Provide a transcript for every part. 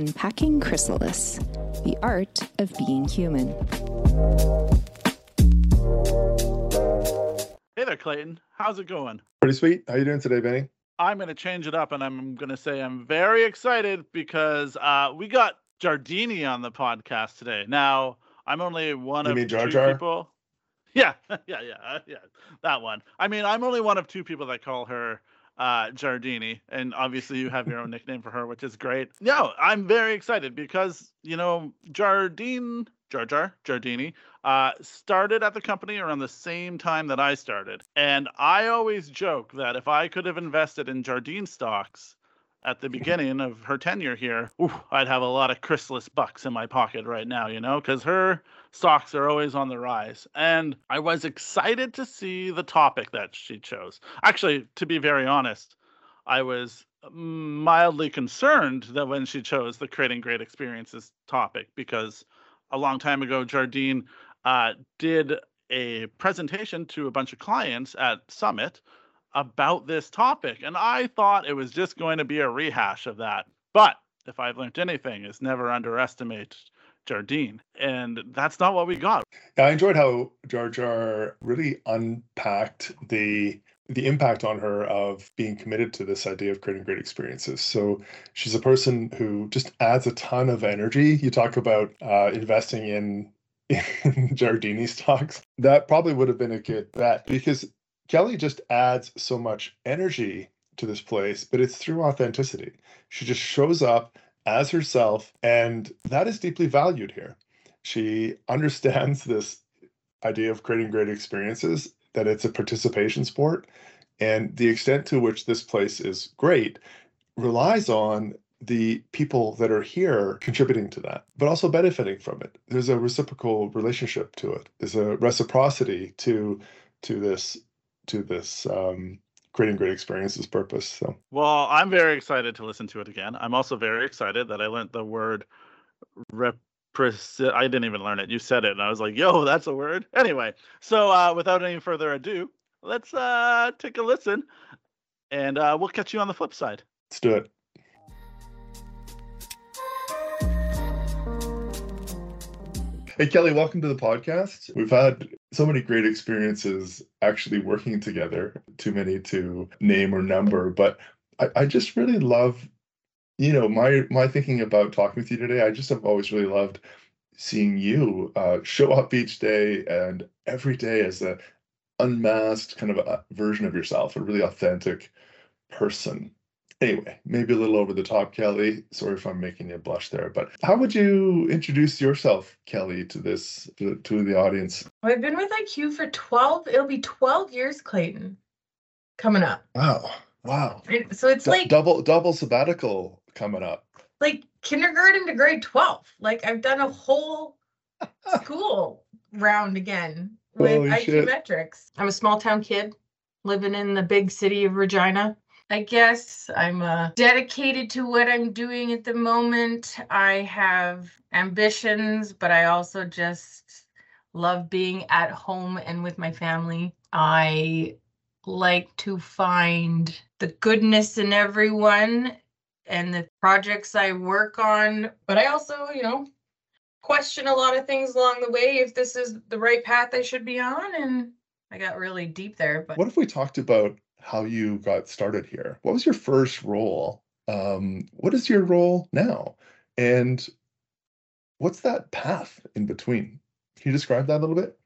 Unpacking Chrysalis The Art of Being Human. Hey there, Clayton. How's it going? Pretty sweet. How you doing today, Benny? I'm going to change it up and I'm going to say I'm very excited because uh, we got Jardini on the podcast today. Now, I'm only one You of mean Jar two Jar? people. Yeah, yeah, yeah, uh, yeah. That one. I mean, I'm only one of two people that call her uh, Jardini, and obviously you have your own nickname for her, which is great. No, I'm very excited because you know Jardine, Jar Jar, Jardini, uh, started at the company around the same time that I started, and I always joke that if I could have invested in Jardine stocks at the beginning of her tenure here, I'd have a lot of Chrysalis bucks in my pocket right now, you know, because her stocks are always on the rise. And I was excited to see the topic that she chose. Actually, to be very honest, I was mildly concerned that when she chose the creating great experiences topic, because a long time ago, Jardine uh, did a presentation to a bunch of clients at Summit about this topic. And I thought it was just going to be a rehash of that. But if I've learned anything, is never underestimate Jardine. And that's not what we got. Yeah, I enjoyed how Jar Jar really unpacked the the impact on her of being committed to this idea of creating great experiences. So she's a person who just adds a ton of energy. You talk about uh, investing in, in Jardini stocks. That probably would have been a good bet because Kelly just adds so much energy to this place, but it's through authenticity. She just shows up as herself, and that is deeply valued here. She understands this idea of creating great experiences, that it's a participation sport, and the extent to which this place is great relies on the people that are here contributing to that, but also benefiting from it. There's a reciprocal relationship to it. There's a reciprocity to to this to this um, creating great experiences purpose. So Well, I'm very excited to listen to it again. I'm also very excited that I learned the word represi- I didn't even learn it. You said it, and I was like, yo, that's a word. Anyway, so uh, without any further ado, let's uh, take a listen, and uh, we'll catch you on the flip side. let's do it. Hey Kelly, welcome to the podcast. We've had so many great experiences actually working together, too many to name or number, but I, I just really love, you know, my my thinking about talking with you today. I just have always really loved seeing you uh, show up each day and every day as a unmasked kind of a version of yourself, a really authentic person. Anyway, maybe a little over the top, Kelly. Sorry if I'm making you blush there, but how would you introduce yourself, Kelly, to this to, to the audience? I've been with IQ for 12, it'll be 12 years, Clayton, coming up. Wow, wow. So it's Du- like double double sabbatical coming up. like kindergarten to grade 12. Like I've done a whole school round again with Holy IQ shit. metrics. I'm a small town kid living in the big city of Regina. I guess I'm uh, dedicated to what I'm doing at the moment. I have ambitions, but I also just love being at home and with my family. I like to find the goodness in everyone and the projects I work on, but I also, you know, question a lot of things along the way if this is the right path I should be on. And I got really deep there, but What if we talked about how you got started here? What was your first role? Um, what is your role now? And what's that path in between? Can you describe that a little bit?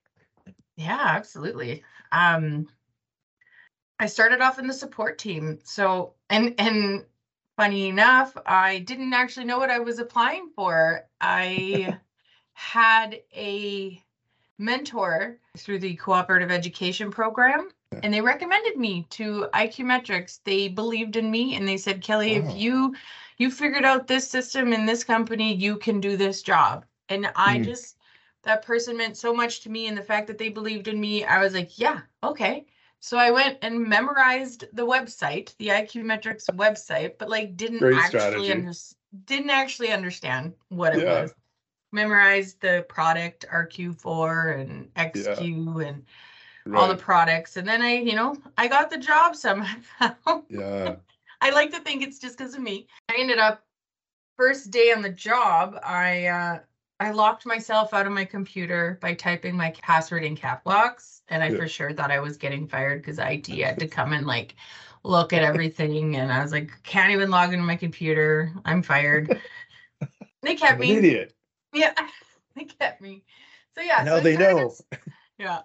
Yeah, absolutely. Um, I started off in the support team. So, and and funny enough, I didn't actually know what I was applying for. I had a mentor through the cooperative education program Yeah. and they recommended me to iQmetrix. They believed in me and they said, "Kelly, Wow. if you you figured out this system in this company, you can do this job." And I Mm. just that person meant so much to me and the fact that they believed in me i was like yeah okay so i went and memorized the website the iQmetrix website but like didn't Great actually under, didn't actually understand what it Yeah. was memorized the product rq4 and xq and all the products and then i you know i got the job somehow Yeah. I like to think it's just because of me. I ended up first day on the job, I uh, I locked myself out of my computer by typing my password in cap locks, and I Yeah. for sure thought I was getting fired because IT had to come and like look at everything, and I was like, can't even log into my computer. I'm fired. They kept me. idiot. Yeah, they kept me. So yeah. Now so they know. as- Yeah.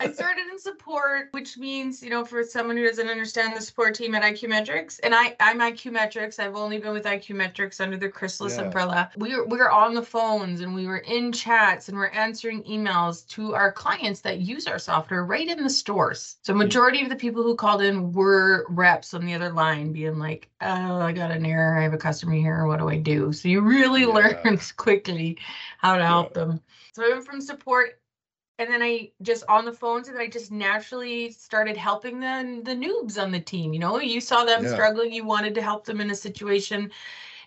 I started in support, which means, you know, for someone who doesn't understand the support team at iQmetrix, and I, I'm iQmetrix. I've only been with iQmetrix under the Chrysalis Yeah. umbrella. We were we were on the phones and we were in chats and we're answering emails to our clients that use our software right in the stores. So hmm. majority of the people who called in were reps on the other line being like, oh, I got an error. I have a customer here. What do I do? So you really Yeah. learn quickly how to help Yeah. them. So I went from support and then I just on the phones and I just naturally started helping the the noobs on the team. You know, you saw them Yeah. struggling, you wanted to help them in a situation.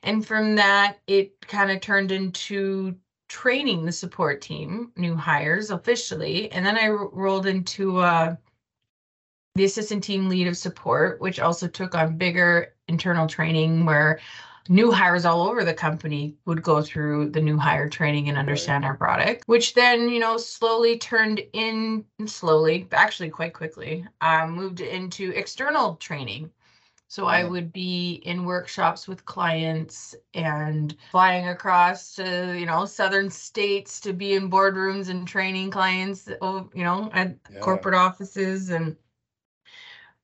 And from that, it kind of turned into training the support team, new hires officially. And then I rolled into uh, the assistant team lead of support, which also took on bigger internal training where new hires all over the company would go through the new hire training and understand our product, which then, you know, slowly turned in slowly, actually quite quickly, um, moved into external training. So I would be in workshops with clients and flying across to, you know, southern states to be in boardrooms and training clients, oh, you know, at Yeah. corporate offices and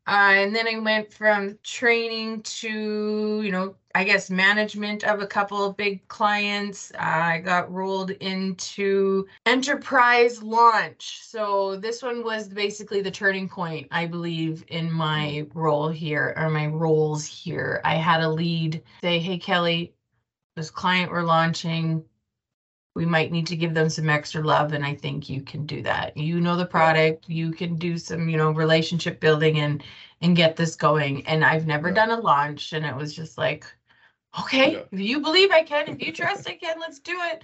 uh, and then I went from training to, you know, I guess management of a couple of big clients. I got rolled into enterprise launch. So this one was basically the turning point, I believe, in my role here or my roles here. I had a lead say, Hey, Kelly, this client we're launching, we might need to give them some extra love and i think you can do that you know the product you can do some you know relationship building and and get this going and i've never Yeah. done a launch and it was just like okay Yeah. if you believe i can if you trust i can let's do it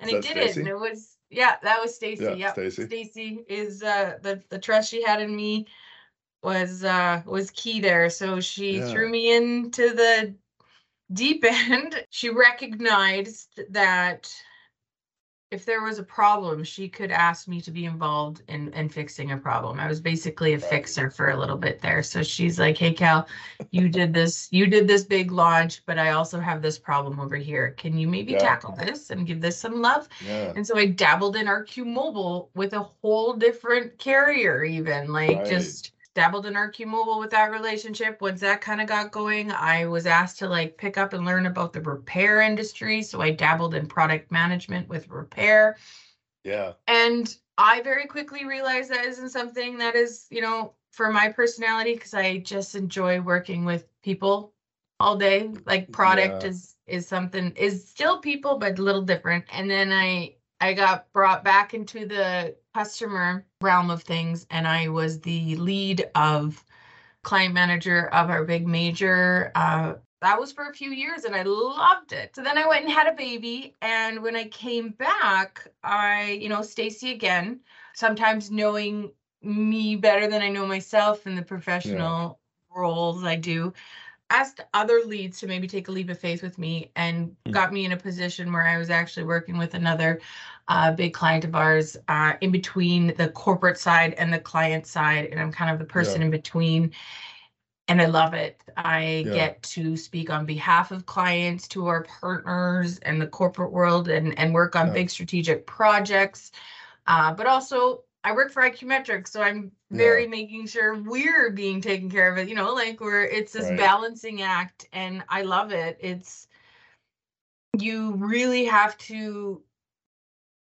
and Is i that did it and Stacy? it was yeah that was stacy Yeah, yeah Stacy. stacy is uh the the trust she had in me was uh was key there so she Yeah. threw me into the deep end she recognized that if there was a problem, she could ask me to be involved in, in fixing a problem. I was basically a fixer for a little bit there. So she's like, hey, Cal, you did this, you did this big launch, but I also have this problem over here. Can you maybe Yeah. tackle this and give this some love? Yeah. And so I dabbled in RQ Mobile with a whole different carrier, even like Right. just dabbled in RQ Mobile with that relationship. Once that kind of got going, I was asked to like pick up and learn about the repair industry. So I dabbled in product management with repair. Yeah. And I very quickly realized that isn't something that is, you know, for my personality, because I just enjoy working with people all day. Like product Yeah. is is something is still people, but a little different. And then I I got brought back into the customer realm of things, and I was the lead of client manager of our big major. Uh, that was for a few years and I loved it. So then I went and had a baby. And when I came back, I, you know, Stacy again, sometimes knowing me better than I know myself in the professional roles I do, asked other leads to maybe take a leap of faith with me and Hmm. got me in a position where I was actually working with another uh, big client of ours uh, in between the corporate side and the client side. And I'm kind of the person Yeah. in between. And I love it. I Yeah. get to speak on behalf of clients to our partners and the corporate world and, and work on Yeah. big strategic projects. Uh, but also, I work for iQmetrix, so I'm very making sure we're being taken care of it. You know, like we're it's this Right. balancing act, and I love it. It's you really have to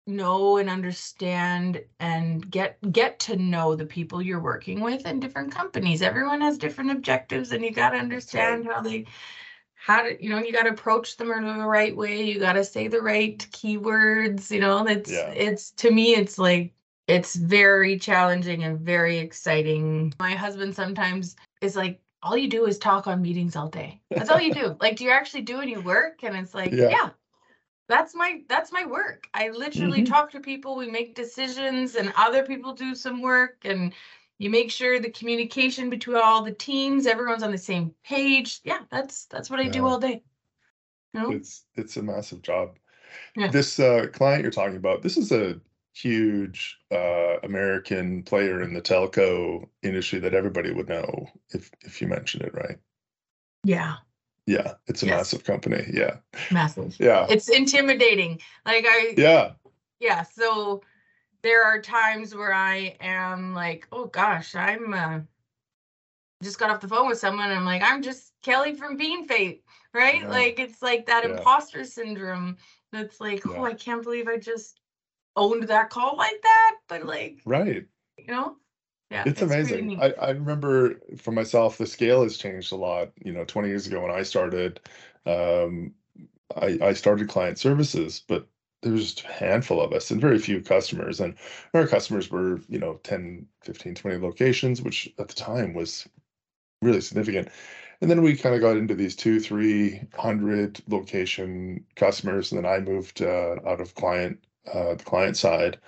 know and understand and get get to know the people you're working with in different companies. Everyone has different objectives and you got to understand how they how to you know you got to approach them in the right way. You got to say the right keywords you know it's Yeah. it's to me it's like it's very challenging and very exciting. My husband sometimes is like all you do is talk on meetings all day. That's all you do. Like do you actually do any work? And it's like Yeah. yeah that's my that's my work i literally Mhm. talk to people we make decisions and other people do some work and you make sure the communication between all the teams everyone's on the same page yeah that's that's what i do all day No? It's it's a massive job. Yeah. This uh, client you're talking about, this is a huge uh, American player in the telco industry that everybody would know if if you mention it, right? Yeah, Yeah, it's a Yes. massive company. Yeah, massive. yeah, It's intimidating. Like I yeah, yeah, so there are times where I am like, oh gosh, I'm uh just got off the phone with someone. I'm like, I'm just Kelly from Bienfait, right? Yeah. Like it's like that Yeah. imposter syndrome. That's like, Yeah. oh, I can't believe I just owned that call like that. But like, right. you know, yeah, It's pretty amazing. I, I remember for myself, the scale has changed a lot. You know, 20 years ago when I started, um, I, I started client services, but there was a handful of us and very few customers. And our customers were, you know, 10, 15, 20 locations, which at the time was really significant. And then we kind of got into these two, three hundred location customers, and then I moved uh, out of client uh, the client side,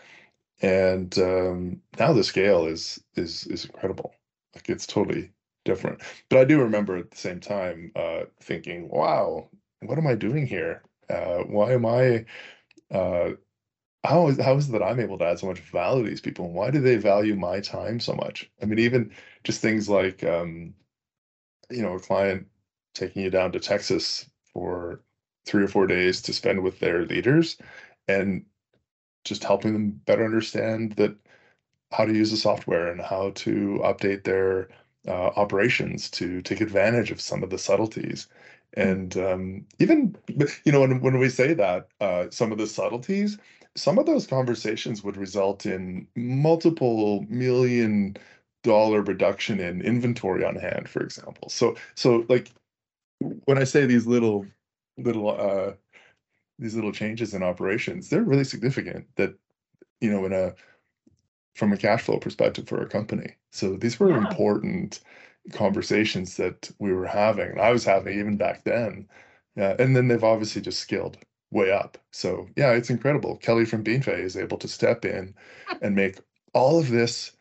and um, now the scale is is is incredible. Like it's totally different. But I do remember at the same time uh, thinking, "Wow, what am I doing here? Uh, why am I?" Uh, how is how is it that I'm able to add so much value to these people? And why do they value my time so much? I mean, even just things like um, you know, a client taking you down to Texas for three or four days to spend with their leaders and just helping them better understand that how to use the software and how to update their uh, operations to take advantage of some of the subtleties. And um, even, you know, when, when we say that, uh, some of the subtleties, some of those conversations would result in multiple million dollar reduction in inventory on hand, for example. So, so like when I say these little, little, uh, these little changes in operations, they're really significant that, you know, in a, from a cash flow perspective for a company. So these were Yeah. important conversations that we were having, and I was having even back then. Yeah, and then they've obviously just scaled way up. So yeah, it's incredible. Kelly from Bienfait is able to step in and make all of this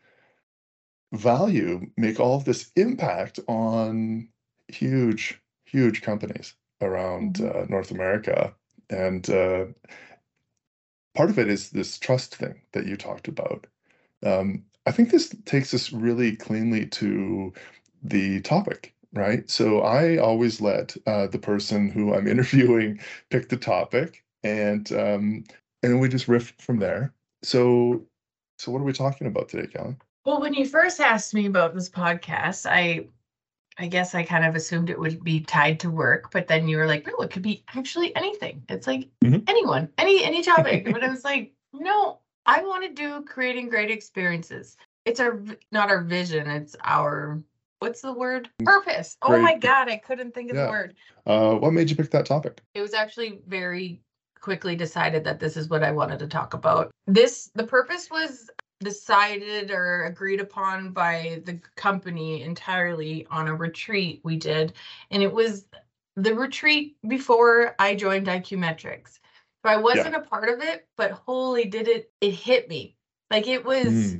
value, make all of this impact on huge, huge companies around Mhm. uh, North America. And uh, part of it is this trust thing that you talked about. Um, I think this takes us really cleanly to the topic, right? So I always let uh, the person who I'm interviewing pick the topic, and um, and we just riff from there. So, so what are we talking about today, Kellen? Well, when you first asked me about this podcast, I I guess I kind of assumed it would be tied to work, but then you were like, no, it could be actually anything. It's like Mhm. anyone, any any topic. but I was like, no, I want to do creating great experiences. It's our not our vision, it's our what's the word? Purpose. Oh my god, I couldn't think of Yeah. the word. Uh, what made you pick that topic? It was actually very quickly decided that this is what I wanted to talk about. This the purpose was decided or agreed upon by the company entirely on a retreat we did and it was the retreat before I joined iQmetrix. So I wasn't a part of it, but holy did it it hit me. Like it was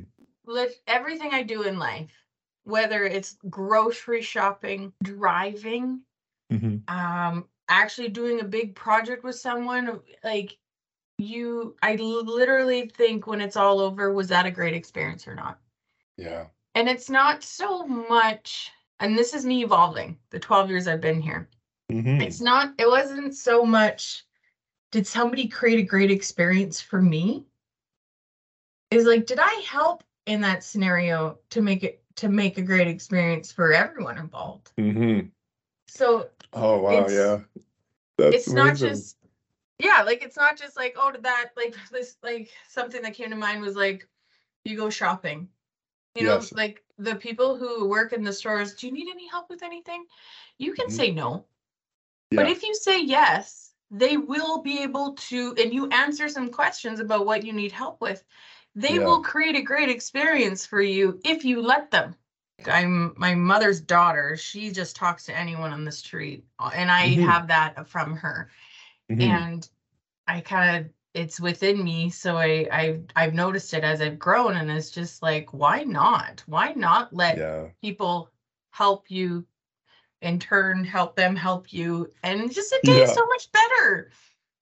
Mm. everything I do in life, whether it's grocery shopping, driving, Mhm. um actually doing a big project with someone like you i literally think when it's all over was that a great experience or not Yeah. and it's not so much and this is me evolving the 12 years i've been here Mhm. it's not it wasn't so much did somebody create a great experience for me is like did i help in that scenario to make it to make a great experience for everyone involved Mhm. so Oh wow, yeah. That's it's not amazing. just yeah like it's not just like oh did that like this like something that came to mind was like you go shopping you know Yes. like the people who work in the stores do you need any help with anything you can Mhm. say no but if you say yes they will be able to and you answer some questions about what you need help with they Yeah. will create a great experience for you if you let them i'm my mother's daughter she just talks to anyone on the street uh, and i Mhm. have that from her Mhm. and I kind of it's within me, so I I've I've noticed it as I've grown, and it's just like, why not? Why not let yeah. people help you in turn help them help you and just day is Yeah. so much better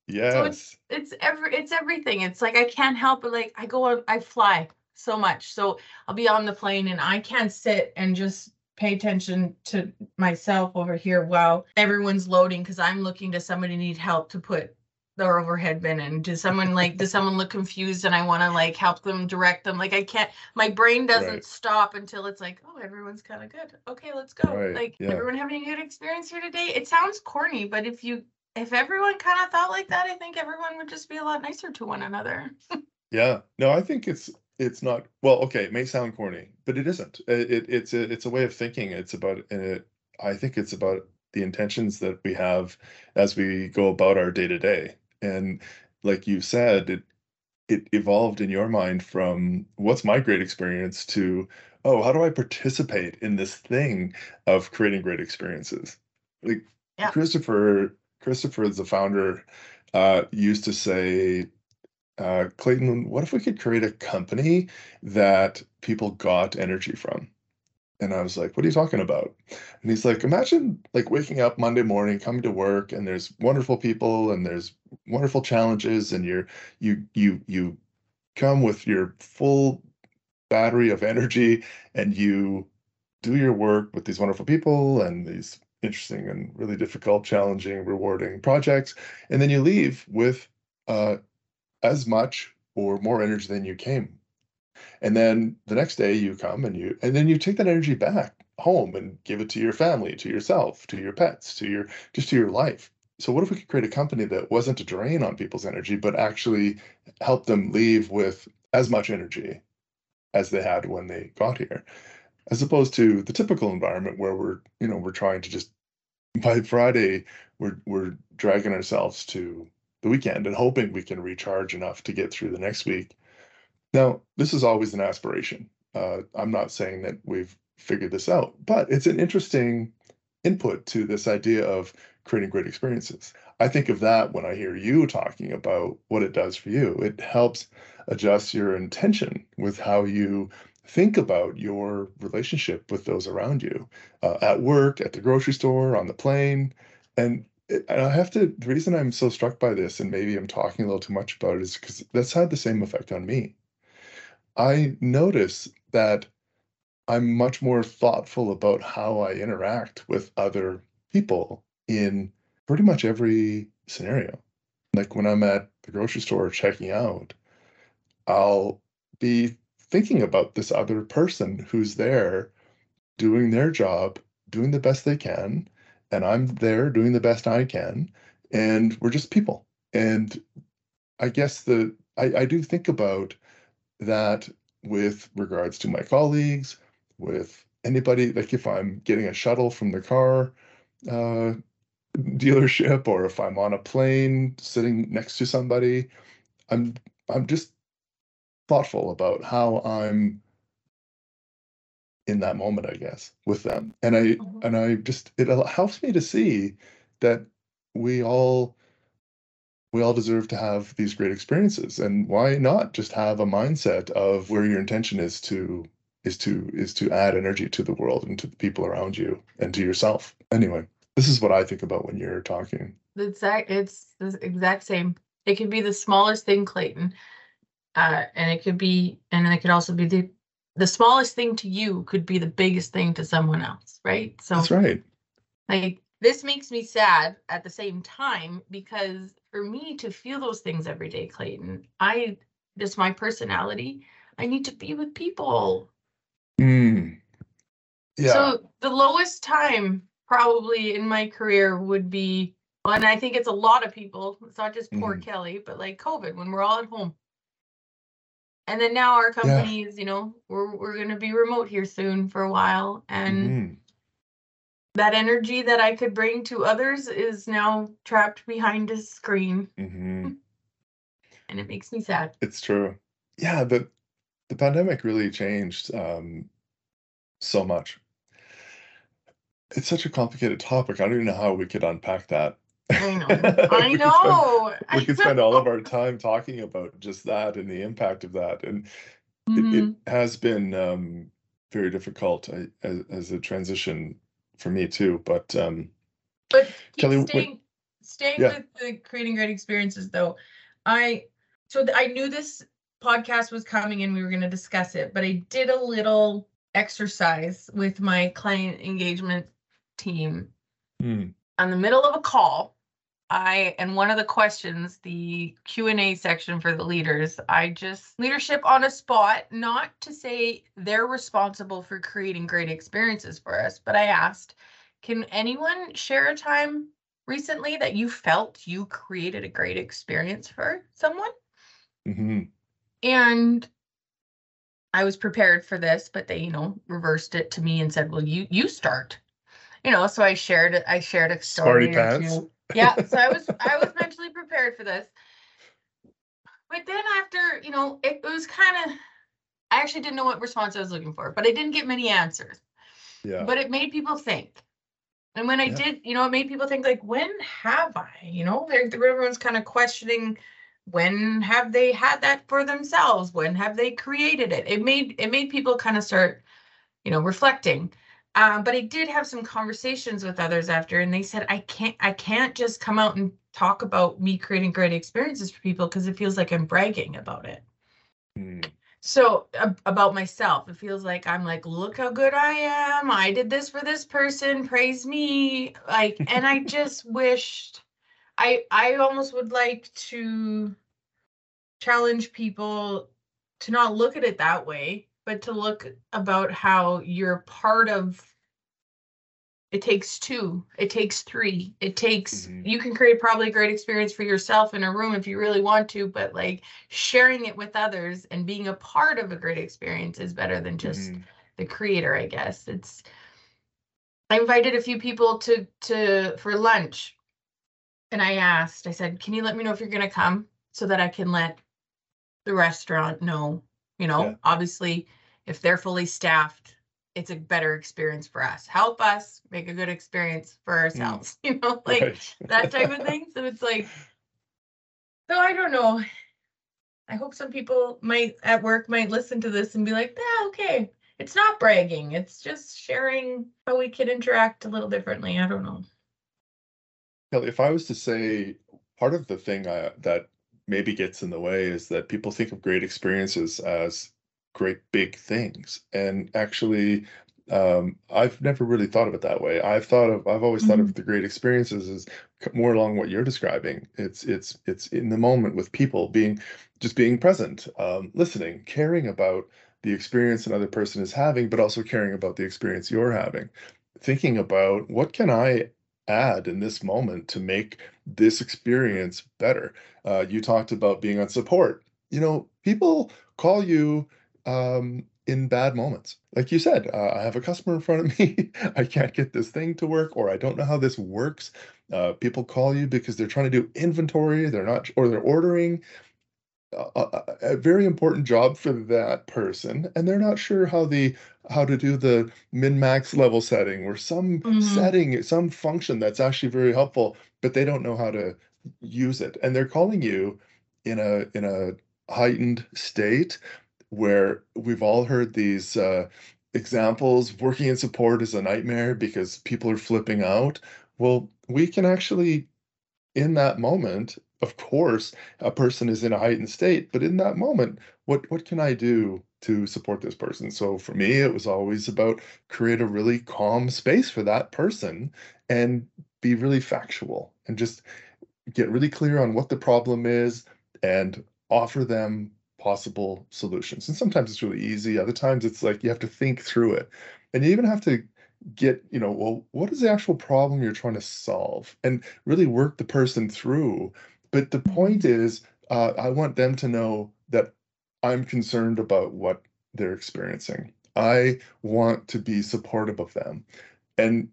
Yes. It's—it's every it's everything it's like i can't help it like i go on i fly so much so i'll be on the plane and i can't sit and just pay attention to myself over here while everyone's loading because i'm looking to somebody need help to put their overhead bin in does someone like does someone look confused and i want to like help them direct them like i can't my brain doesn't Right. stop until it's like oh everyone's kind of good okay let's go Right, like yeah. everyone having a good experience here today it sounds corny but if you if everyone kind of thought like that, I think everyone would just be a lot nicer to one another. Yeah. No, I think it's it's not well, okay, it may sound corny, but it isn't. It, it it's a it's a way of thinking. It's about and it I think it's about the intentions that we have as we go about our day to day. And like you said, it it evolved in your mind from what's my great experience to oh, how do I participate in this thing of creating great experiences? Like Yeah. Christopher Christopher, the founder, uh, used to say, uh, Clayton, what if we could create a company that people got energy from? And I was like, what are you talking about? And he's like, imagine like waking up Monday morning, coming to work, and there's wonderful people and there's wonderful challenges, and you're you you you come with your full battery of energy and you do your work with these wonderful people and these interesting and really difficult, challenging, rewarding projects. And then you leave with uh, as much or more energy than you came. And then the next day you come and you and then you take that energy back home and give it to your family, to yourself, to your pets, to your just to your life. So what if we could create a company that wasn't a drain on people's energy, but actually help them leave with as much energy as they had when they got here? As opposed to the typical environment where we're, you know, we're trying to just by Friday we're we're dragging ourselves to the weekend and hoping we can recharge enough to get through the next week. Now, this is always an aspiration. Uh, I'm not saying that we've figured this out, but it's an interesting input to this idea of creating great experiences. I think of that when I hear you talking about what it does for you. It helps adjust your intention with how you think about your relationship with those around you uh, at work, at the grocery store, on the plane. And, and I have to, the reason I'm so struck by this, and maybe I'm talking a little too much about it, is because that's had the same effect on me. I notice that I'm much more thoughtful about how I interact with other people in pretty much every scenario. Like when I'm at the grocery store checking out, I'll be thinking about this other person who's there doing their job, doing the best they can, and I'm there doing the best I can, and we're just people. And I guess the I, I do think about that with regards to my colleagues, with anybody, like if I'm getting a shuttle from the car uh, dealership, or if I'm on a plane sitting next to somebody, I'm I'm just thoughtful about how I'm in that moment, I guess, with them. And I Mhm. and I just it helps me to see that we all we all deserve to have these great experiences and why not just have a mindset of where your intention is to is to is to add energy to the world and to the people around you and to yourself anyway this is what i think about when you're talking The exact it's the exact same. It could be the smallest thing, Clayton. Uh, and it could be and it could also be the the smallest thing to you could be the biggest thing to someone else, right? So that's right like this makes me sad at the same time because for me to feel those things every day, Clayton, I just my personality, I need to be with people. Mm. yeah So the lowest time probably in my career would be, and I think it's a lot of people. It's not just poor Mhm. Kelly, but like COVID when we're all at home. And then now our company is, you know, we're we're gonna be remote here soon for a while, and Mhm. that energy that I could bring to others is now trapped behind a screen, Mhm. and it makes me sad. It's true. Yeah, the the pandemic really changed um, so much. It's such a complicated topic. I don't even know how we could unpack that. I know. We I could spend- know. we could spend all of our time talking about just that and the impact of that. And it, Mhm. it has been um, very difficult I, as, as a transition for me too. But um, But keep Kelly, what- staying, staying Yeah. with the creating great experiences though. I so th- I knew this podcast was coming and we were going to discuss it, but I did a little exercise with my client engagement team hmm, on the middle of a call. I and one of the questions, the Q&A section for the leaders, I just leadership on a spot, not to say they're responsible for creating great experiences for us, but I asked, can anyone share a time recently that you felt you created a great experience for someone? mhm, And I was prepared for this, but they, you know, reversed it to me and said, "Well, you you start." You know, so I shared it. I shared a story Smarty or pants. two. Yeah, so I was I was mentally prepared for this. But then after, you know, it, it was kind of I actually didn't know what response I was looking for, but I didn't get many answers. yeah, But it made people think. And when I Yeah. did, you know, it made people think like, when have I? You know, everyone's kind of questioning when have they had that for themselves? When have they created it? It made it made people kind of start, you know, reflecting. Um, but I did have some conversations with others after, and they said I can't I can't just come out and talk about me creating great experiences for people because it feels like I'm bragging about it. hmm, So ab- about myself, it feels like I'm like, look how good I am. I did this for this person. Praise me. Like, and I just wished I I almost would like to challenge people to not look at it that way, but to look about how you're part of it takes two, it takes three, it takes Mhm. you can create probably a great experience for yourself in a room if you really want to, but like sharing it with others and being a part of a great experience is better than just mhm, the creator i guess it's i invited a few people to to for lunch and i asked i said can you let me know if you're going to come so that i can let the restaurant know you know Yeah. obviously if they're fully staffed it's a better experience for us. Help us make a good experience for mm. ourselves you know like right. that type of thing. So it's like so i don't know. I hope some people might at work might listen to this and be like yeah okay. It's not bragging. It's just sharing how we can interact a little differently. I don't know. Kelly, if I was to say part of the thing I, that maybe gets in the way is that people think of great experiences as great big things, and actually, um, I've never really thought of it that way. I've thought of I've always thought of the great experiences as more along what you're describing. It's it's it's in the moment with people being just being present, um, listening, caring about the experience another person is having, but also caring about the experience you're having. Thinking about what can I add in this moment to make this experience better. Uh, you talked about being on support. You know, people call you um, in bad moments. Like you said, uh, I have a customer in front of me. I can't get this thing to work, or I don't know how this works. Uh, people call you because they're trying to do inventory. They're not, or they're ordering a, a, a very important job for that person, and they're not sure how the how to do the min max level setting or some Mhm. setting, some function that's actually very helpful, but they don't know how to use it, and they're calling you in a in a heightened state where we've all heard these uh, examples. Working in support is a nightmare because people are flipping out. Well, we can actually, in that moment, of course, a person is in a heightened state, but in that moment, what what can I do to support this person? So for me, it was always about create a really calm space for that person and be really factual and just get really clear on what the problem is and offer them possible solutions. And sometimes it's really easy, other times it's like you have to think through it. And you even have to get, you know, well, what is the actual problem you're trying to solve? And really work the person through. But the point is, uh, I want them to know that I'm concerned about what they're experiencing. I want to be supportive of them. And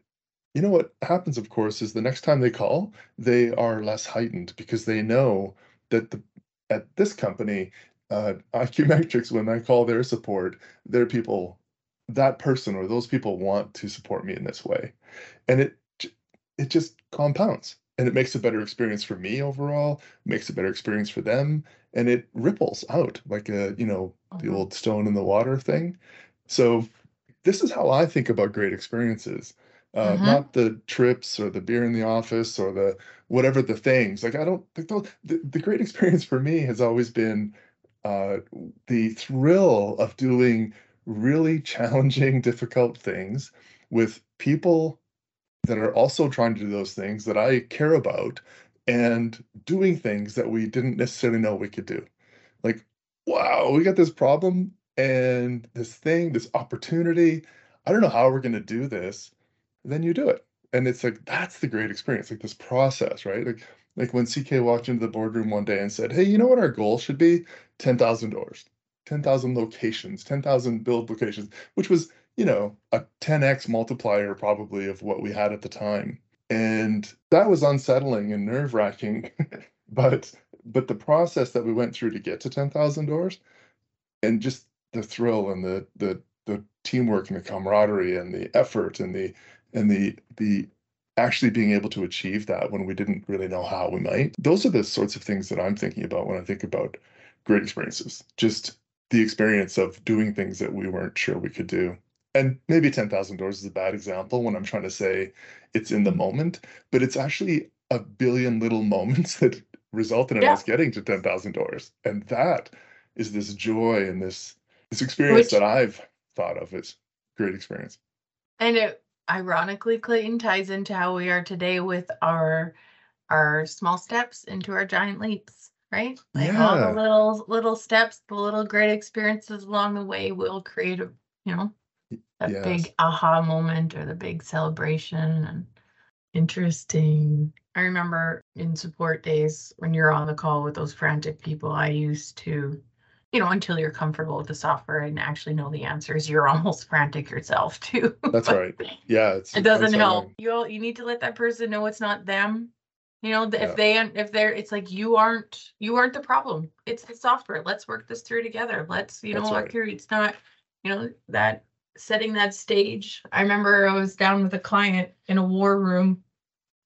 you know what happens, of course, is the next time they call, they are less heightened because they know that the at this company, uh, iQmetrix, when I call their support, their people, that person or those people want to support me in this way, and it it just compounds and it makes a better experience for me overall, makes a better experience for them, and it ripples out like a you know the Mhm. old stone in the water thing. So this is how I think about great experiences. uh, Mhm. not the trips or the beer in the office or the whatever the things. Like I don't think those, the the great experience for me has always been uh, the thrill of doing really challenging, difficult things with people that are also trying to do those things that I care about and doing things that we didn't necessarily know we could do. Like, wow, we got this problem and this thing, this opportunity. I don't know how we're going to do this. Then you do it. And it's like, that's the great experience, like this process, right? Like, like when CK walked into the boardroom one day and said, Hey, you know what our goal should be? 10,000 doors, 10,000 locations, 10,000 build locations, which was, you know, a 10x multiplier probably of what we had at the time. And that was unsettling and nerve wracking. but but the process that we went through to get to 10,000 doors and just the thrill and the the the teamwork and the camaraderie and the effort and the and the the actually being able to achieve that when we didn't really know how we might. Those are the sorts of things that i'm thinking about when i think about great experiences. Just the experience of doing things that we weren't sure we could do. And maybe 10,000 doors is a bad example when i'm trying to say it's in the mm-hmm. moment but it's actually a billion little moments that resulted in Yeah. us getting to 10,000 doors. And that is this joy and this this experience Which- that I've thought of as great experience. And it ironically, Clayton ties into how we are today with our our small steps into our giant leaps, right? Like all the little little steps, the little great experiences along the way will create a you know that yes. big aha moment or the big celebration and interesting. I remember in support days when you're on the call with those frantic people, I used to, you know, until you're comfortable with the software and actually know the answers, you're almost frantic yourself too. That's right. Yeah, it's It doesn't help. You you need to let that person know it's not them. You know, Yeah. if they if they're it's like you aren't you aren't the problem. It's the software. Let's work this through together. Let's, you know, That's right. through. It's not, you know, that setting that stage. I remember I was down with a client in a war room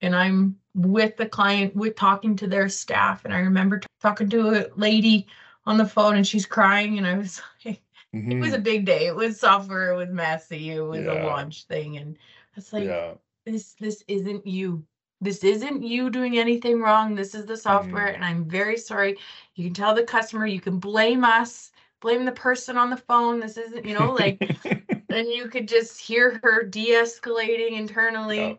and I'm with the client, with talking to their staff. And I remember t- talking to a lady on the phone and she's crying. And I was like, it was a Mhm. big day. It was software, it was messy, it was a launch thing. And it's like, yeah, this this isn't you this isn't you doing anything wrong this is the software Mhm. and i'm very sorry you can tell the customer you can blame us blame the person on the phone this isn't you know like and you could just hear her de-escalating internally Yeah.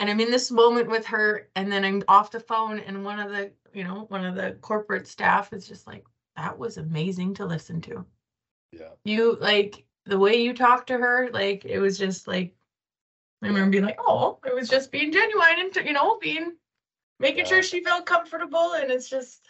and i'm in this moment with her and then i'm off the phone and one of the you know one of the corporate staff is just like that was amazing to listen to yeah, you like the way you talked to her like it was just like i remember being like oh it was just being genuine and you know being making Yeah. sure she felt comfortable and it's just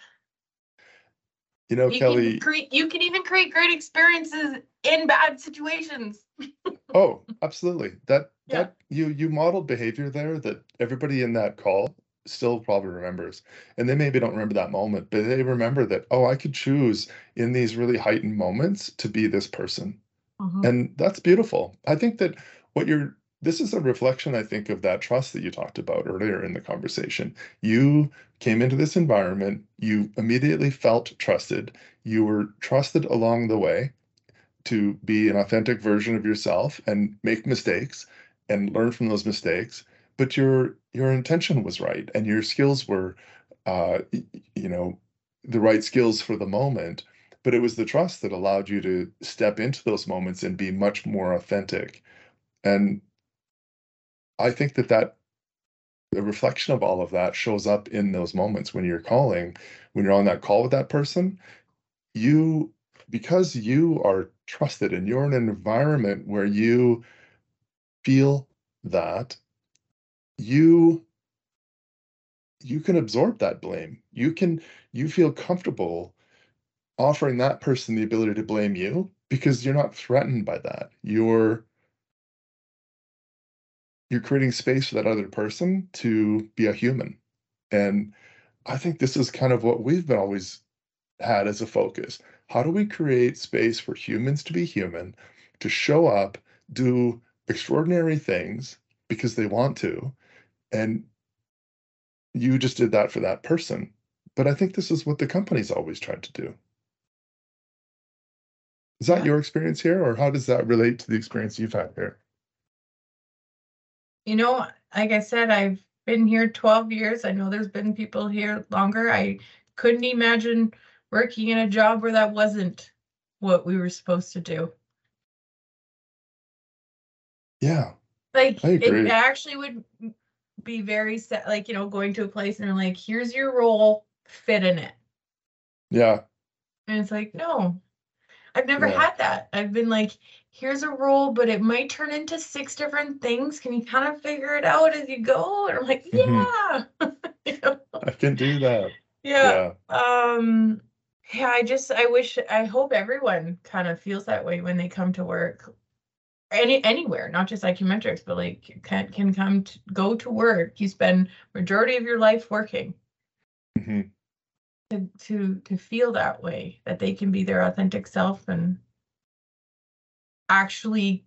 you know, you Kelly. can create you can even create great experiences in bad situations Oh, absolutely. That Yeah. that you you modeled behavior there that everybody in that call still probably remembers. And they maybe don't remember that moment, but they remember that, oh, I could choose in these really heightened moments to be this person. Mm-hmm. And that's beautiful. I think that what you're this is a reflection, I think, of that trust that you talked about earlier in the conversation. You came into this environment, you immediately felt trusted, you were trusted along the way to be an authentic version of yourself and make mistakes and learn from those mistakes but your your intention was right and your skills were uh you know the right skills for the moment but it was the trust that allowed you to step into those moments and be much more authentic. And i think that that the reflection of all of that shows up in those moments when you're calling when you're on that call with that person you because you are trusted and you're in an environment where you feel that you you can absorb that blame. You can you feel comfortable offering that person the ability to blame you because you're not threatened by that. You're you're creating space for that other person to be a human. And i think this is kind of what we've been always had as a focus. How do we create space for humans to be human to show up do extraordinary things because they want to and you just did that for that person but i think this is what the company's always tried to do is that Yeah. your experience here or how does that relate to the experience you've had here You know, like I said, I've been here 12 years. I know there's been people here longer. I couldn't imagine working in a job where that wasn't what we were supposed to do. Yeah. Like it actually would be very set, like, you know, going to a place and they're like, here's your role, fit in it. Yeah. And it's like, no, I've never Yeah. had that. I've been like, here's a role, but it might turn into six different things. Can you kind of figure it out as you go? And I'm like, Mhm. yeah. You know? I can do that. yeah. Yeah. Um, yeah, I just I wish I hope everyone kind of feels that way when they come to work. Any anywhere, not just iQmetrix, but like can can come to go to work. You spend majority of your life working hmm to to to feel that way, that they can be their authentic self and actually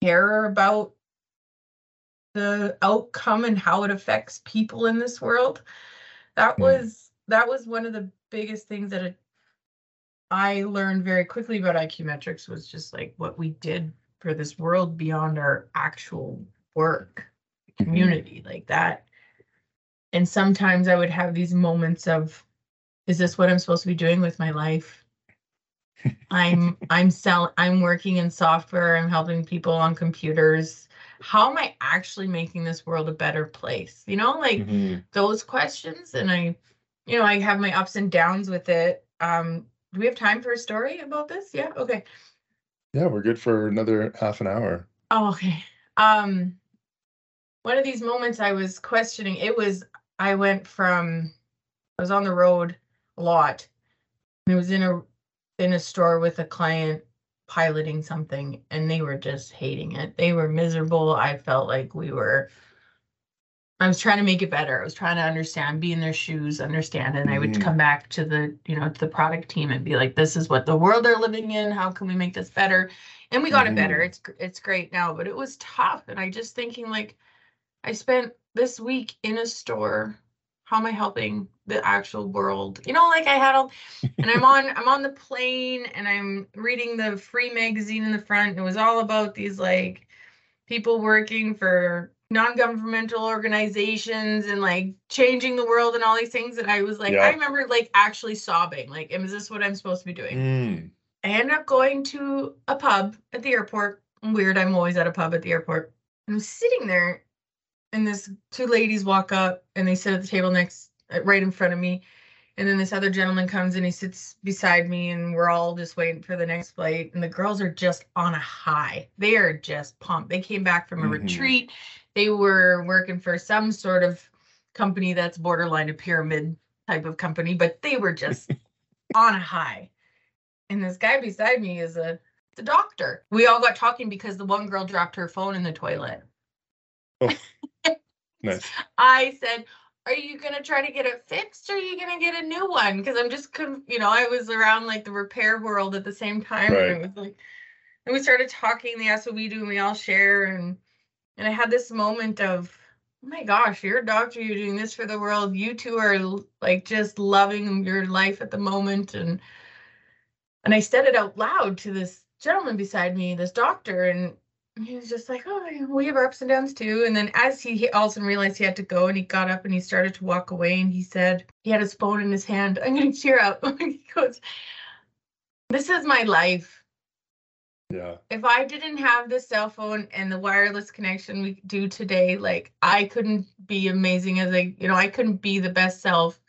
care about the outcome and how it affects people in this world. That Mm. was that was one of the biggest things that it, I learned very quickly about iQmetrix was just like what we did for this world beyond our actual work Mhm. community like that. And sometimes I would have these moments of, is this what I'm supposed to be doing with my life? I'm I'm selling I'm working in software, I'm helping people on computers. How am I actually making this world a better place? You know, like Mhm. those questions. And I, you know, I have my ups and downs with it. Um, do we have time for a story about this? Yeah, okay. Yeah, we're good for another half an hour. Oh, okay. Um, one of these moments I was questioning, it was, I went from, I was on the road a lot. And it was in a, in a store with a client piloting something and they were just hating it. They were miserable. I felt like we were, I was trying to make it better. I was trying to understand, be in their shoes, understand. And I would Mhm. come back to the, you know, to the product team and be like, this is what the world they're living in. How can we make this better? And we got it better. Mhm. It's it's great now, but it was tough. And I just thinking like, I spent this week in a store. How am I helping the actual world? You know, like I had all, and I'm on I'm on the plane and I'm reading the free magazine in the front. And it was all about these like people working for non-governmental organizations and like changing the world and all these things. And I was like, Yeah. I remember like actually sobbing. Like, is this what I'm supposed to be doing? Mm. I ended up going to a pub at the airport. Weird, I'm always at a pub at the airport. I'm sitting there, and this two ladies walk up and they sit at the table next, uh, right in front of me. And then this other gentleman comes and he sits beside me, and we're all just waiting for the next flight. And the girls are just on a high. They are just pumped. They came back from a Mhm. retreat. They were working for some sort of company that's borderline a pyramid type of company, but they were just on a high and this guy beside me is a the doctor. We all got talking because the one girl dropped her phone in the toilet. Oh, nice. I said, "Are you gonna try to get it fixed, or are you gonna get a new one?" Because I'm just, you know, I was around like the repair world at the same time, Right. and it was like, and we started talking. They asked what we do, and we all share, and and I had this moment of, oh my gosh, you're a doctor, you're doing this for the world. You two are like just loving your life at the moment, and and I said it out loud to this gentleman beside me, this doctor, and he was just like, "Oh, we have our ups and downs too." And then as he, he also realized he had to go, and he got up and he started to walk away, and he said he had his phone in his hand. I'm gonna cheer up. he goes, "This is my life." Yeah. if I didn't have the cell phone and the wireless connection we do today, like I couldn't be amazing as I, you know, I couldn't be the best self.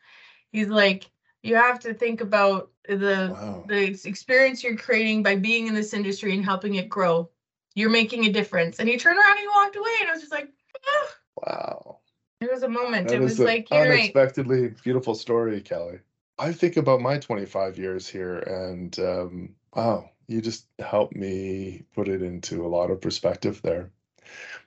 He's like, you have to think about the Wow. the experience you're creating by being in this industry and helping it grow. You're making a difference. And he turned around and he walked away, and I was just like, ah. Wow. it was a moment. That it was like, you're right. unexpectedly beautiful story, Kelly. I think about my 25 years here, and um, wow, you just helped me put it into a lot of perspective there.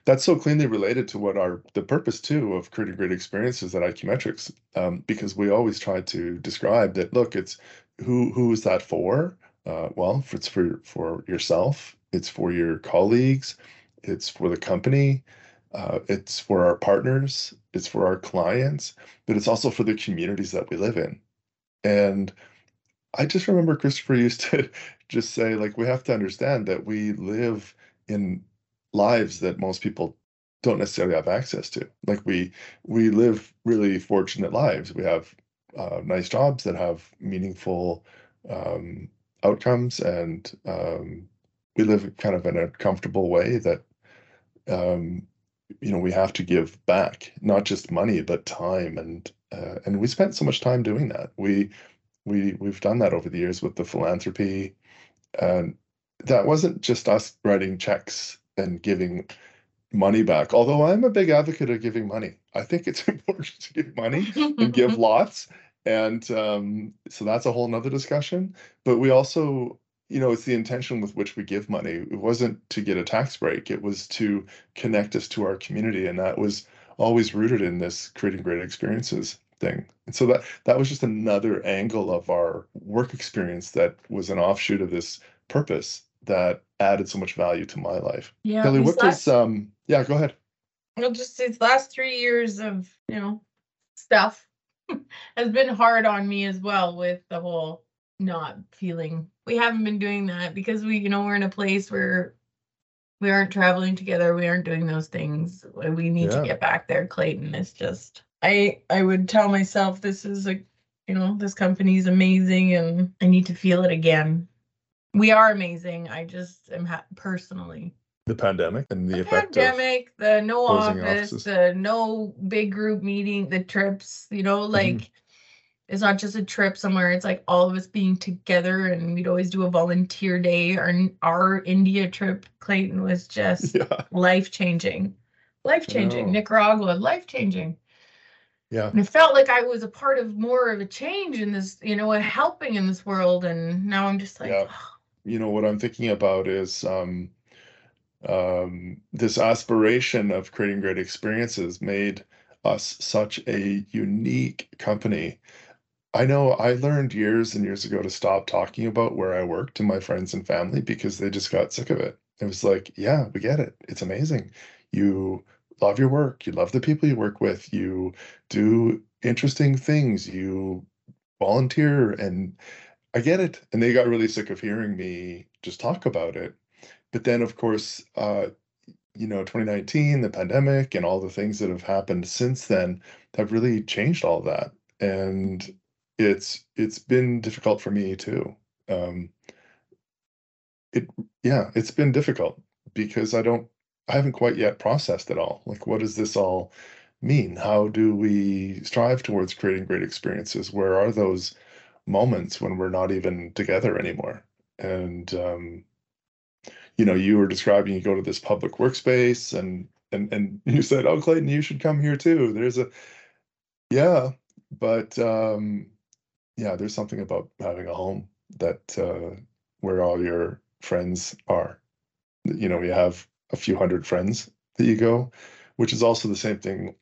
That's so cleanly related to what our the purpose too of creating great experiences at iQmetrix, um, because we always try to describe that. Look, it's who who is that for? Uh, well, it's for for yourself, it's for your colleagues, it's for the company, uh, it's for our partners, it's for our clients, but it's also for the communities that we live in. And I just remember Christopher used to just say, like, we have to understand that we live in lives that most people don't necessarily have access to. Like we we live really fortunate lives. We have uh, nice jobs that have meaningful um, outcomes, and um, we live kind of in a comfortable way that um, you know we have to give back, not just money but time, and uh, and we spent so much time doing that. We we we've done that over the years with the philanthropy, and that wasn't just us writing checks and giving money back. Although I'm a big advocate of giving money, I think it's important to give money and give lots. And um, so that's a whole nother discussion. But we also, you know, it's the intention with which we give money. It wasn't to get a tax break, it was to connect us to our community. And that was always rooted in this creating great experiences thing. And so that that was just another angle of our work experience that was an offshoot of this purpose that added so much value to my life. Yeah. Kelly, what last- does um yeah, go ahead. Well, just these last three years of, you know, stuff has been hard on me as well with the whole not feeling. We haven't been doing that because we, you know, we're in a place where we aren't traveling together. We aren't doing those things. We need Yeah. to get back there, Clayton. It's just I I would tell myself this is a you know, this company is amazing and I need to feel it again. We are amazing. I just am ha- personally The pandemic and the, the effect of pandemic, the no office, offices. the no big group meeting, the trips, you know, Mm-hmm. like it's not just a trip somewhere, it's like all of us being together and we'd always do a volunteer day. Our our India trip, Clayton, was just yeah, life changing. Life changing. Nicaragua, life changing. Yeah. And it felt like I was a part of more of a change in this, you know, a helping in this world. And now I'm just like, Yeah. you know what I'm thinking about is um, um, this aspiration of creating great experiences made us such a unique company. I know I learned years and years ago to stop talking about where I worked to my friends and family because they just got sick of it. It was like, yeah, we get it. It's amazing. You love your work. You love the people you work with. You do interesting things. You volunteer and I get it. And they got really sick of hearing me just talk about it. But then, of course, uh, you know, 2019, the pandemic, and all the things that have happened since then have really changed all that. And it's it's been difficult for me too. Um, it yeah, it's been difficult because I don't I haven't quite yet processed it all. Like, what does this all mean? How do we strive towards creating great experiences? Where are those moments when we're not even together anymore? And um, you know, you were describing you go to this public workspace and and and you said, "Oh, Clayton, you should come here too." There's a yeah, but um, yeah, there's something about having a home that uh, where all your friends are. You know, you have a few hundred friends that you go, which is also the same thing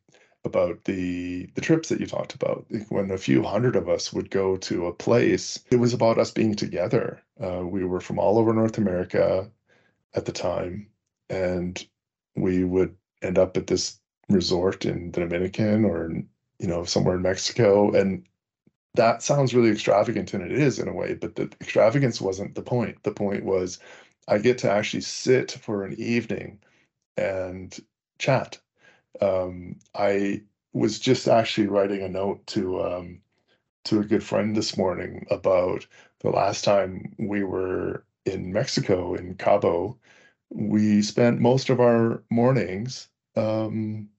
about the the trips that you talked about. When a few hundred of us would go to a place, it was about us being together. Uh, we were from all over North America at the time, and we would end up at this resort in the Dominican or you know somewhere in Mexico, and that sounds really extravagant, and it is in a way. But the extravagance wasn't the point. The point was I get to actually sit for an evening and chat. Um, I was just actually writing a note to um, to a good friend this morning about the last time we were in Mexico in Cabo. We spent most of our mornings um,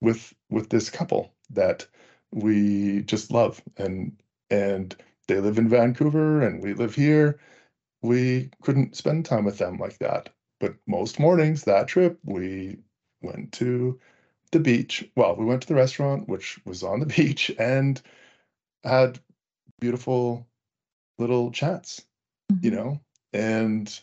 with with this couple that we just love, and and they live in Vancouver, and we live here. We couldn't spend time with them like that, but most mornings that trip we went to the beach. Well, we went to the restaurant, which was on the beach, and had beautiful little chats, you Mhm. know, and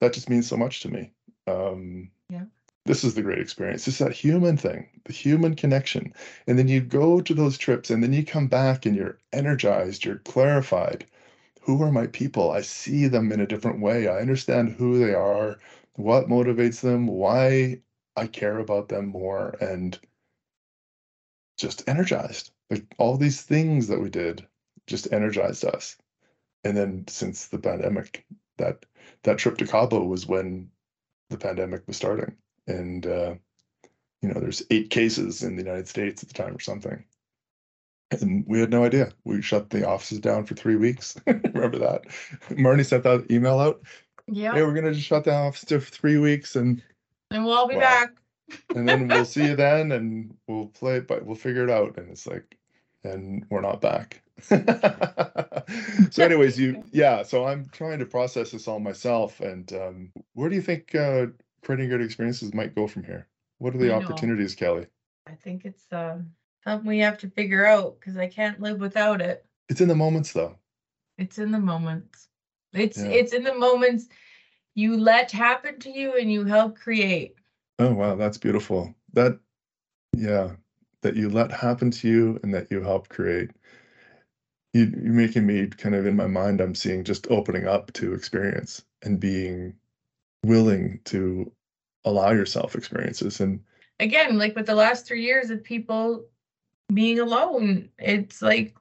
that just means so much to me. Um, Yeah. This is the great experience. It's that human thing, the human connection. And then you go to those trips and then you come back and you're energized, you're clarified. Who are my people? I see them in a different way. I understand who they are, what motivates them, why I care about them more, and just energized. Like all these things that we did just energized us. And then since the pandemic, that that trip to Cabo was when the pandemic was starting. and uh, you know there's eight cases in the United States at the time or something. And we had no idea. We shut the offices down for three weeks. Remember that? Marnie sent that email out. Yeah. Hey, we're gonna just shut the office for three weeks and And we'll all be Wow. back. and then we'll see you then and we'll play but we'll figure it out and it's like and we're not back so anyways you yeah so i'm trying to process this all myself and um, where do you think uh, creating good experiences might go from here what are the I know. opportunities kelly I think it's uh, something we have to figure out because I can't live without it. it's in the moments though It's in the moments. It's Yeah. it's in the moments you let happen to you and you help create. oh wow that's beautiful that yeah that you let happen to you and that you help create you, you're making me kind of in my mind i'm seeing just opening up to experience and being willing to allow yourself experiences and Again, like with the last three years of people being alone, it's like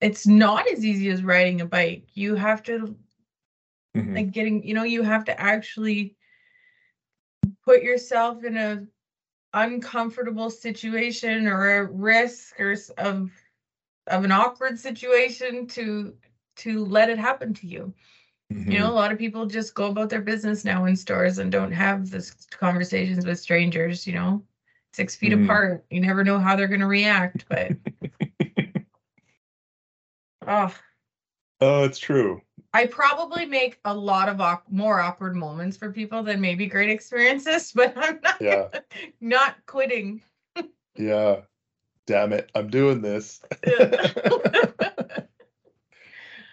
it's not as easy as riding a bike. You have to Mhm. like getting you know you have to actually put yourself in a uncomfortable situation or a risk or of of an awkward situation to to let it happen to you you know a lot of people just go about their business now in stores and don't have this conversations with strangers you know six feet Mhm. apart. You never know how they're going to react but oh oh it's true. I probably make a lot of awk- more awkward moments for people than maybe great experiences, but I'm not Yeah. not quitting. yeah. Damn it. I'm doing this.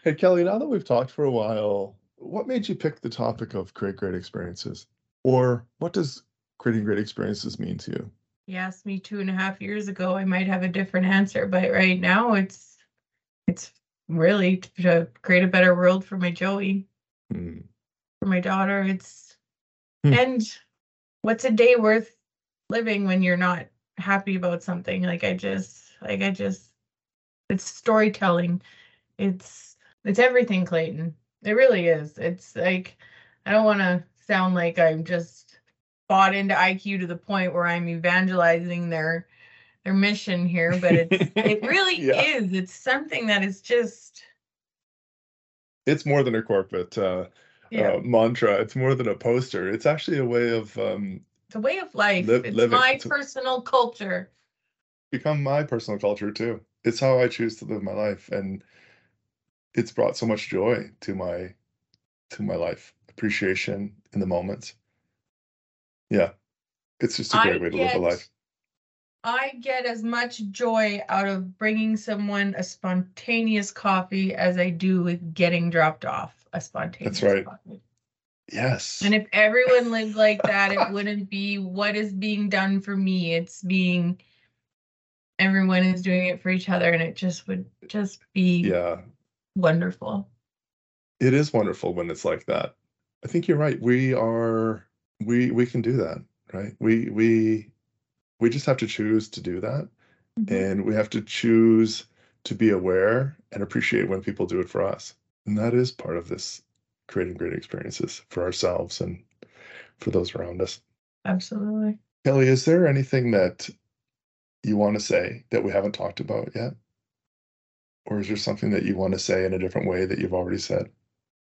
Hey kelly now that we've talked for a while what made you pick the topic of create great experiences? Or what does creating great experiences mean to you You asked me two and a half years ago, I might have a different answer, but right now it's it's really to create a better world for my Joey, Hmm. for my daughter. It's Hmm. and what's a day worth living when you're not happy about something? Like I just like I just it's storytelling. It's it's everything, Clayton. It really is. It's like I don't want to sound like I'm just bought into IQ to the point where I'm evangelizing their their mission here, but it's it really Yeah. is. It's something that is just it's more than a corporate uh, yeah, uh, mantra. It's more than a poster. It's actually a way of um, it's a way of life. live- it's living. my It's personal culture. become my personal culture too. It's how I choose to live my life, and it's brought so much joy to my to my life. Appreciation in the moments. Yeah, it's just a great way to live a life. I get as much joy out of bringing someone a spontaneous coffee as I do with getting dropped off a spontaneous That's right. coffee. Yes. And if everyone lived like that, it wouldn't be what is being done for me. It's being everyone is doing it for each other, and it just would just be yeah, wonderful. it is wonderful when it's like that. I think you're right. We are we we can do that, right? We we we just have to choose to do that. Mm-hmm. and we have to choose to be aware and appreciate when people do it for us and that is part of this creating great experiences for ourselves and for those around us Absolutely. kelly is there anything that you want to say that we haven't talked about yet or is there something that you want to say in a different way that you've already said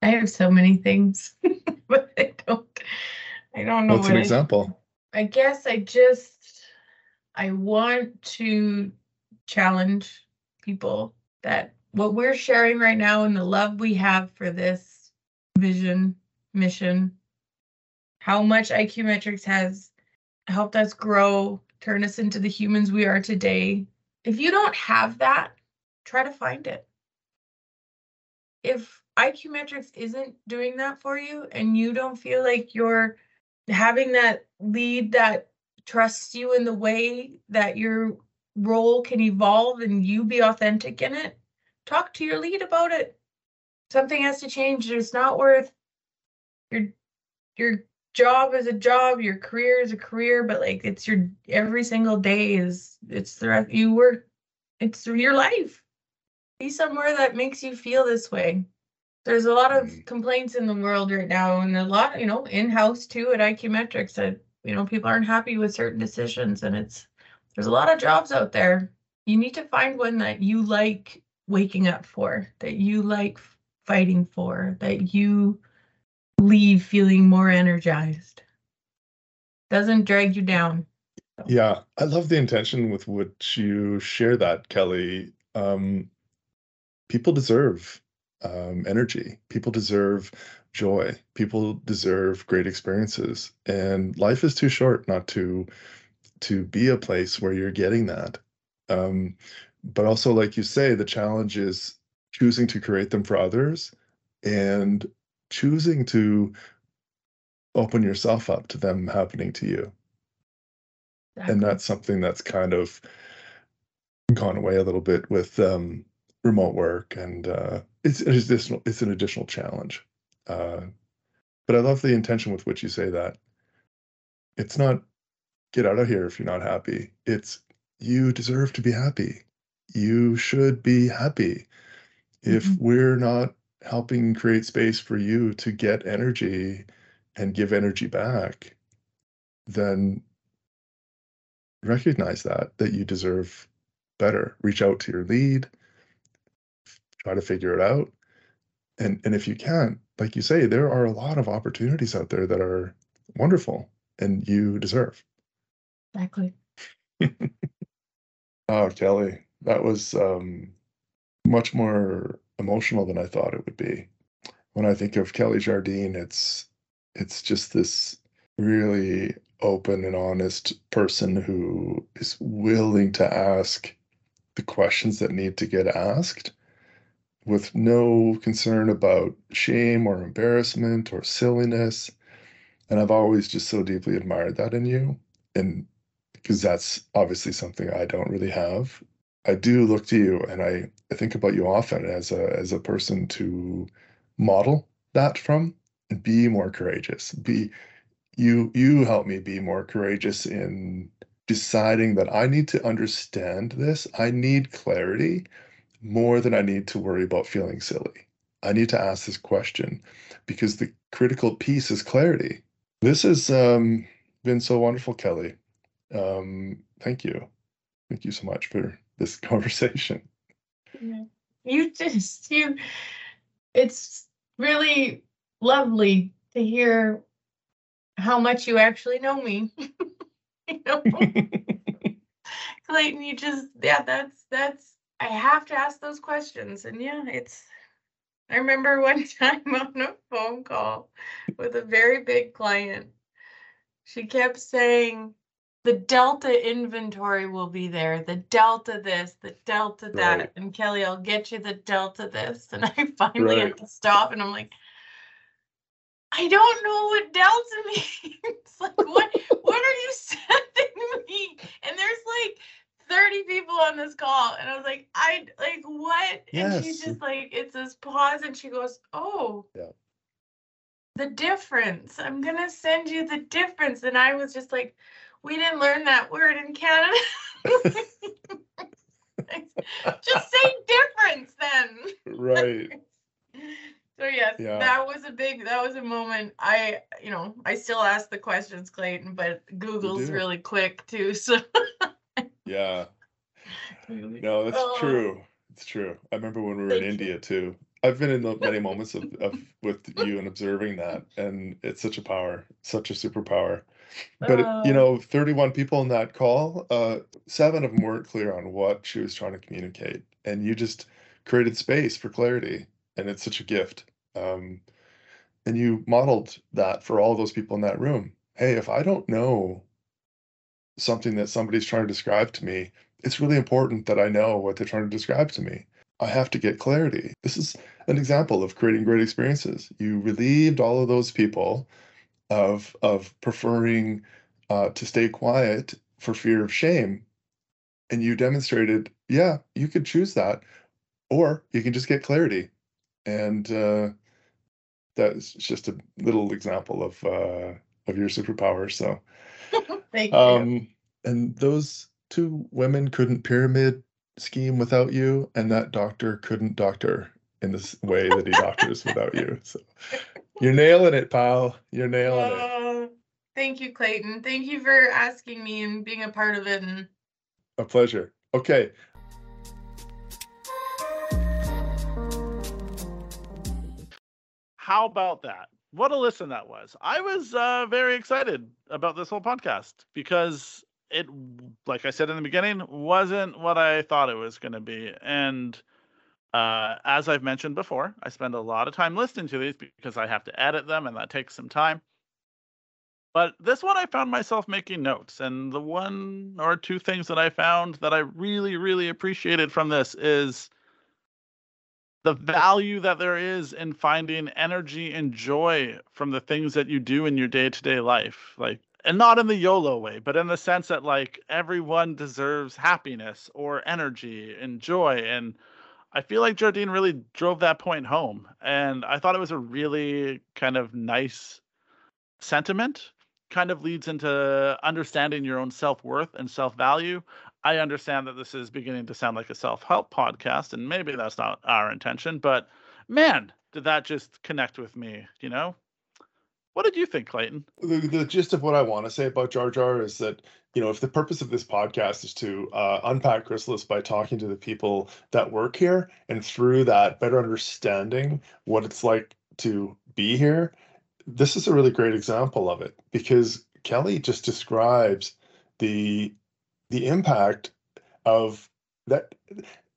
I have so many things, but I don't. I don't know. what's what an I- example I guess I just I want to challenge people that what we're sharing right now and the love we have for this vision, mission, how much iQmetrix has helped us grow, turn us into the humans we are today. If you don't have that, try to find it. If iQmetrix isn't doing that for you and you don't feel like you're having that lead that trusts you in the way that your role can evolve and you be authentic in it, talk to your lead about it. Something has to change. It's not worth your your job is a job, your career is a career, but like it's your every single day is it's the you work it's your life. Be somewhere that makes you feel this way. There's a lot of Mm. complaints in the world right now, and a lot, you know, in house too at iQmetrix. That you know, people aren't happy with certain decisions and it's there's a lot of jobs out there. You need to find one that you like waking up for, that you like fighting for, that you leave feeling more energized. Doesn't drag you down. Yeah, I love the intention with which you share that, Kelly. Um, people deserve um, energy. People deserve joy. People deserve great experiences, and life is too short not to to be a place where you're getting that. Um, but also, like you say, the challenge is choosing to create them for others and choosing to open yourself up to them happening to you. And that's something that's kind of gone away a little bit with um, remote work, and uh, it's an additional it's an additional challenge. Uh, but I love the intention with which you say that. It's not get out of here if you're not happy. It's you deserve to be happy. You should be happy. If Mhm. we're not helping create space for you to get energy and give energy back, then recognize that that you deserve better. Reach out to your lead, try to figure it out. And and if you can't, like you say, there are a lot of opportunities out there that are wonderful and you deserve. Exactly. Oh, Kelly, that was um, much more emotional than I thought it would be. When I think of Kelly Jardine, it's it's just this really open and honest person who is willing to ask the questions that need to get asked with no concern about shame or embarrassment or silliness. And I've always just so deeply admired that in you. And because that's obviously something I don't really have. I do look to you and I, I think about you often as a as a person to model that from and be more courageous. Be you you help me be more courageous in deciding that I need to understand this. I need clarity more than I need to worry about feeling silly. I need to ask this question because the critical piece is clarity. This has um, been so wonderful, Kelly. Um, thank you. Thank you so much for this conversation. You just you it's really lovely to hear how much you actually know me. you know, Clayton, you just yeah, that's that's I have to ask those questions. And yeah, it's I remember one time on a phone call with a very big client. She kept saying the Delta inventory will be there, the Delta this, the Delta that. Right. And Kelly, I'll get you the Delta this. And I finally Right. had to stop and I'm like, I don't know what Delta means. like what what are you sending me? And there's like 30 people on this call. And I was like, I like what? And she's just like, it's this pause and she goes, Oh, Yeah. the difference. I'm gonna send you the difference. And I was just like, we didn't learn that word in Canada. just say difference then. right. So yes, Yeah. that was a big that was a moment. I you know, I still ask the questions, Clayton, but Google's really quick too. So Yeah. No, that's Oh. true. It's true. I remember when we were in you. India too. I've been in the many moments of, of with you and observing that, and it's such a power, such a superpower. But it- you Oh. know, 31 people in that call, uh, seven of them weren't clear on what she was trying to communicate, and you just created space for clarity, and it's such a gift. Um, and you modeled that for all those people in that room. Hey, if I don't know something that somebody's trying to describe to me, it's really important that I know what they're trying to describe to me. I have to get clarity. This is an example of creating great experiences. You relieved all of those people of of preferring uh, to stay quiet for fear of shame, and you demonstrated, yeah, you could choose that, or you can just get clarity, and uh, that's just a little example of uh, of your superpower. So. Thank you. Um, and those two women couldn't pyramid scheme without you, and that doctor couldn't doctor in this way that he doctors without you. So you're nailing it, pal. You're nailing it. Uh, Thank you, Clayton. Thank you for asking me and being a part of it. And A pleasure. Okay. How about that? What a listen that was. I was uh, very excited about this whole podcast because it, like I said in the beginning, wasn't what I thought it was going to be. And uh, as I've mentioned before, I spend a lot of time listening to these because I have to edit them and that takes some time. But this one, I found myself making notes. And the one or two things that I found that I really, really appreciated from this is the value that there is in finding energy and joy from the things that you do in your day-to-day life like and not in the yolo way but in the sense that like everyone deserves happiness or energy and joy and i feel like jardine really drove that point home and i thought it was a really kind of nice sentiment kind of leads into understanding your own self-worth and self-value I understand that this is beginning to sound like a self help podcast, and maybe that's not our intention, but man, did that just connect with me, you know? What did you think, Clayton? The, the gist of what I want to say about Jar Jar is that, you know, if the purpose of this podcast is to uh, unpack Chrysalis by talking to the people that work here and through that better understanding what it's like to be here, this is a really great example of it because Kelly just describes the the impact of that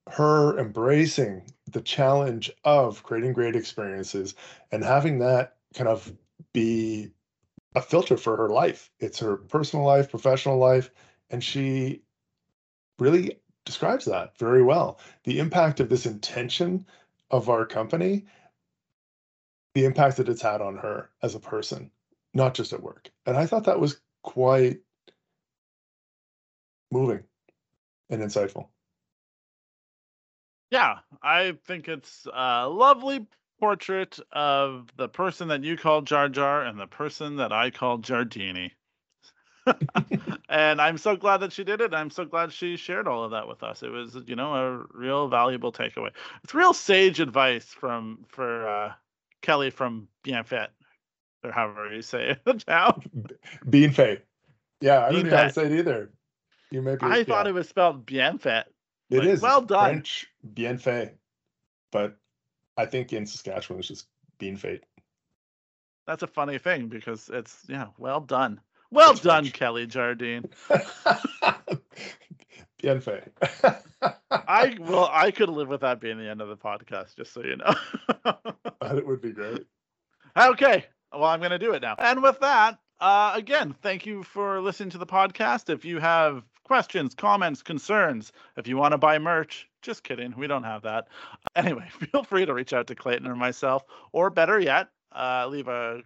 her embracing the challenge of creating great experiences and having that kind of be a filter for her life. It's her personal life, professional life, and she really describes that very well. The impact of this intention of our company, the impact that it's had on her as a person, not just at work. And I thought that was quite moving and insightful. Yeah, I think it's a lovely portrait of the person that you call Jar Jar and the person that I call Jardini. and I'm so glad that she did it. I'm so glad she shared all of that with us. It was, you know, a real valuable takeaway. It's real sage advice from for uh, Kelly from Bienfait, or however you say it now. Bean Fay. Yeah, I don't know how to say it either. You may be. I thought it was spelled Bienfait. It like, is. well done. French bien fait. But I think in Saskatchewan it's just bean fate. That's a funny thing because it's yeah, well done. Well It's done, French. Kelly Jardine. bienfait. I well, I could live with that being the end of the podcast, just so you know. But it would be great. okay, well, I'm going to do it now. And with that, uh, again, thank you for listening to the podcast. If you have questions, comments, concerns, if you want to buy merch, just kidding, we don't have that. Anyway, feel free to reach out to Clayton or myself, or better yet, uh, leave a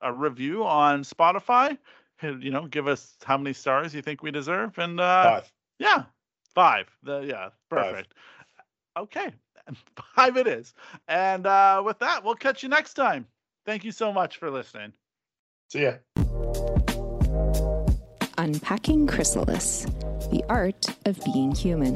a review on Spotify. You know, give us how many stars you think we deserve, and uh, Five. yeah, five. The yeah, Five. perfect. Okay, five it is. And uh, with that, we'll catch you next time. Thank you so much for listening. See ya. Unpacking Chrysalis, the art of being human.